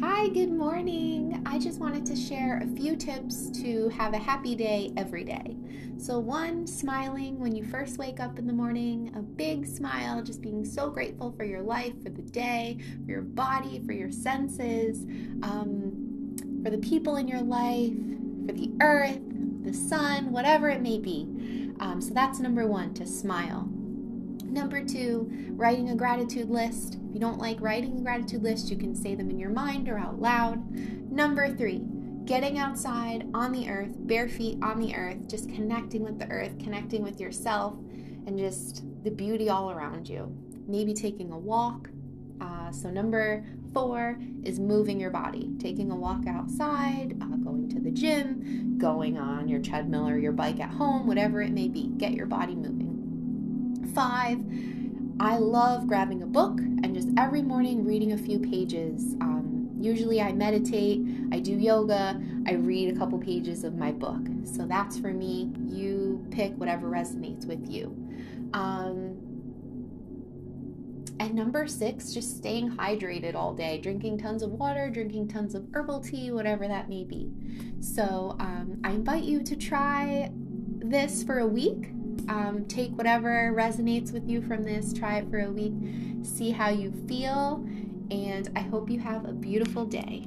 Hi, good morning. I just wanted to share a few tips to have a happy day every day. So, one, smiling when you first wake up in the morning, a big smile, just being so grateful for your life, for the day, for your body, for your senses, um, for the people in your life, for the earth, the sun, whatever it may be. Um, so, that's number one to smile. Number two, writing a gratitude list. If you don't like writing a gratitude list, you can say them in your mind or out loud. Number three, getting outside on the earth, bare feet on the earth, just connecting with the earth, connecting with yourself, and just the beauty all around you. Maybe taking a walk. Uh, so, number four is moving your body, taking a walk outside, uh, going to the gym, going on your treadmill or your bike at home, whatever it may be. Get your body moving five, I love grabbing a book and just every morning reading a few pages. Um, usually I meditate, I do yoga, I read a couple pages of my book. So that's for me. You pick whatever resonates with you. Um, and number six, just staying hydrated all day, drinking tons of water, drinking tons of herbal tea, whatever that may be. So um, I invite you to try this for a week um, take whatever resonates with you from this, try it for a week, see how you feel, and I hope you have a beautiful day.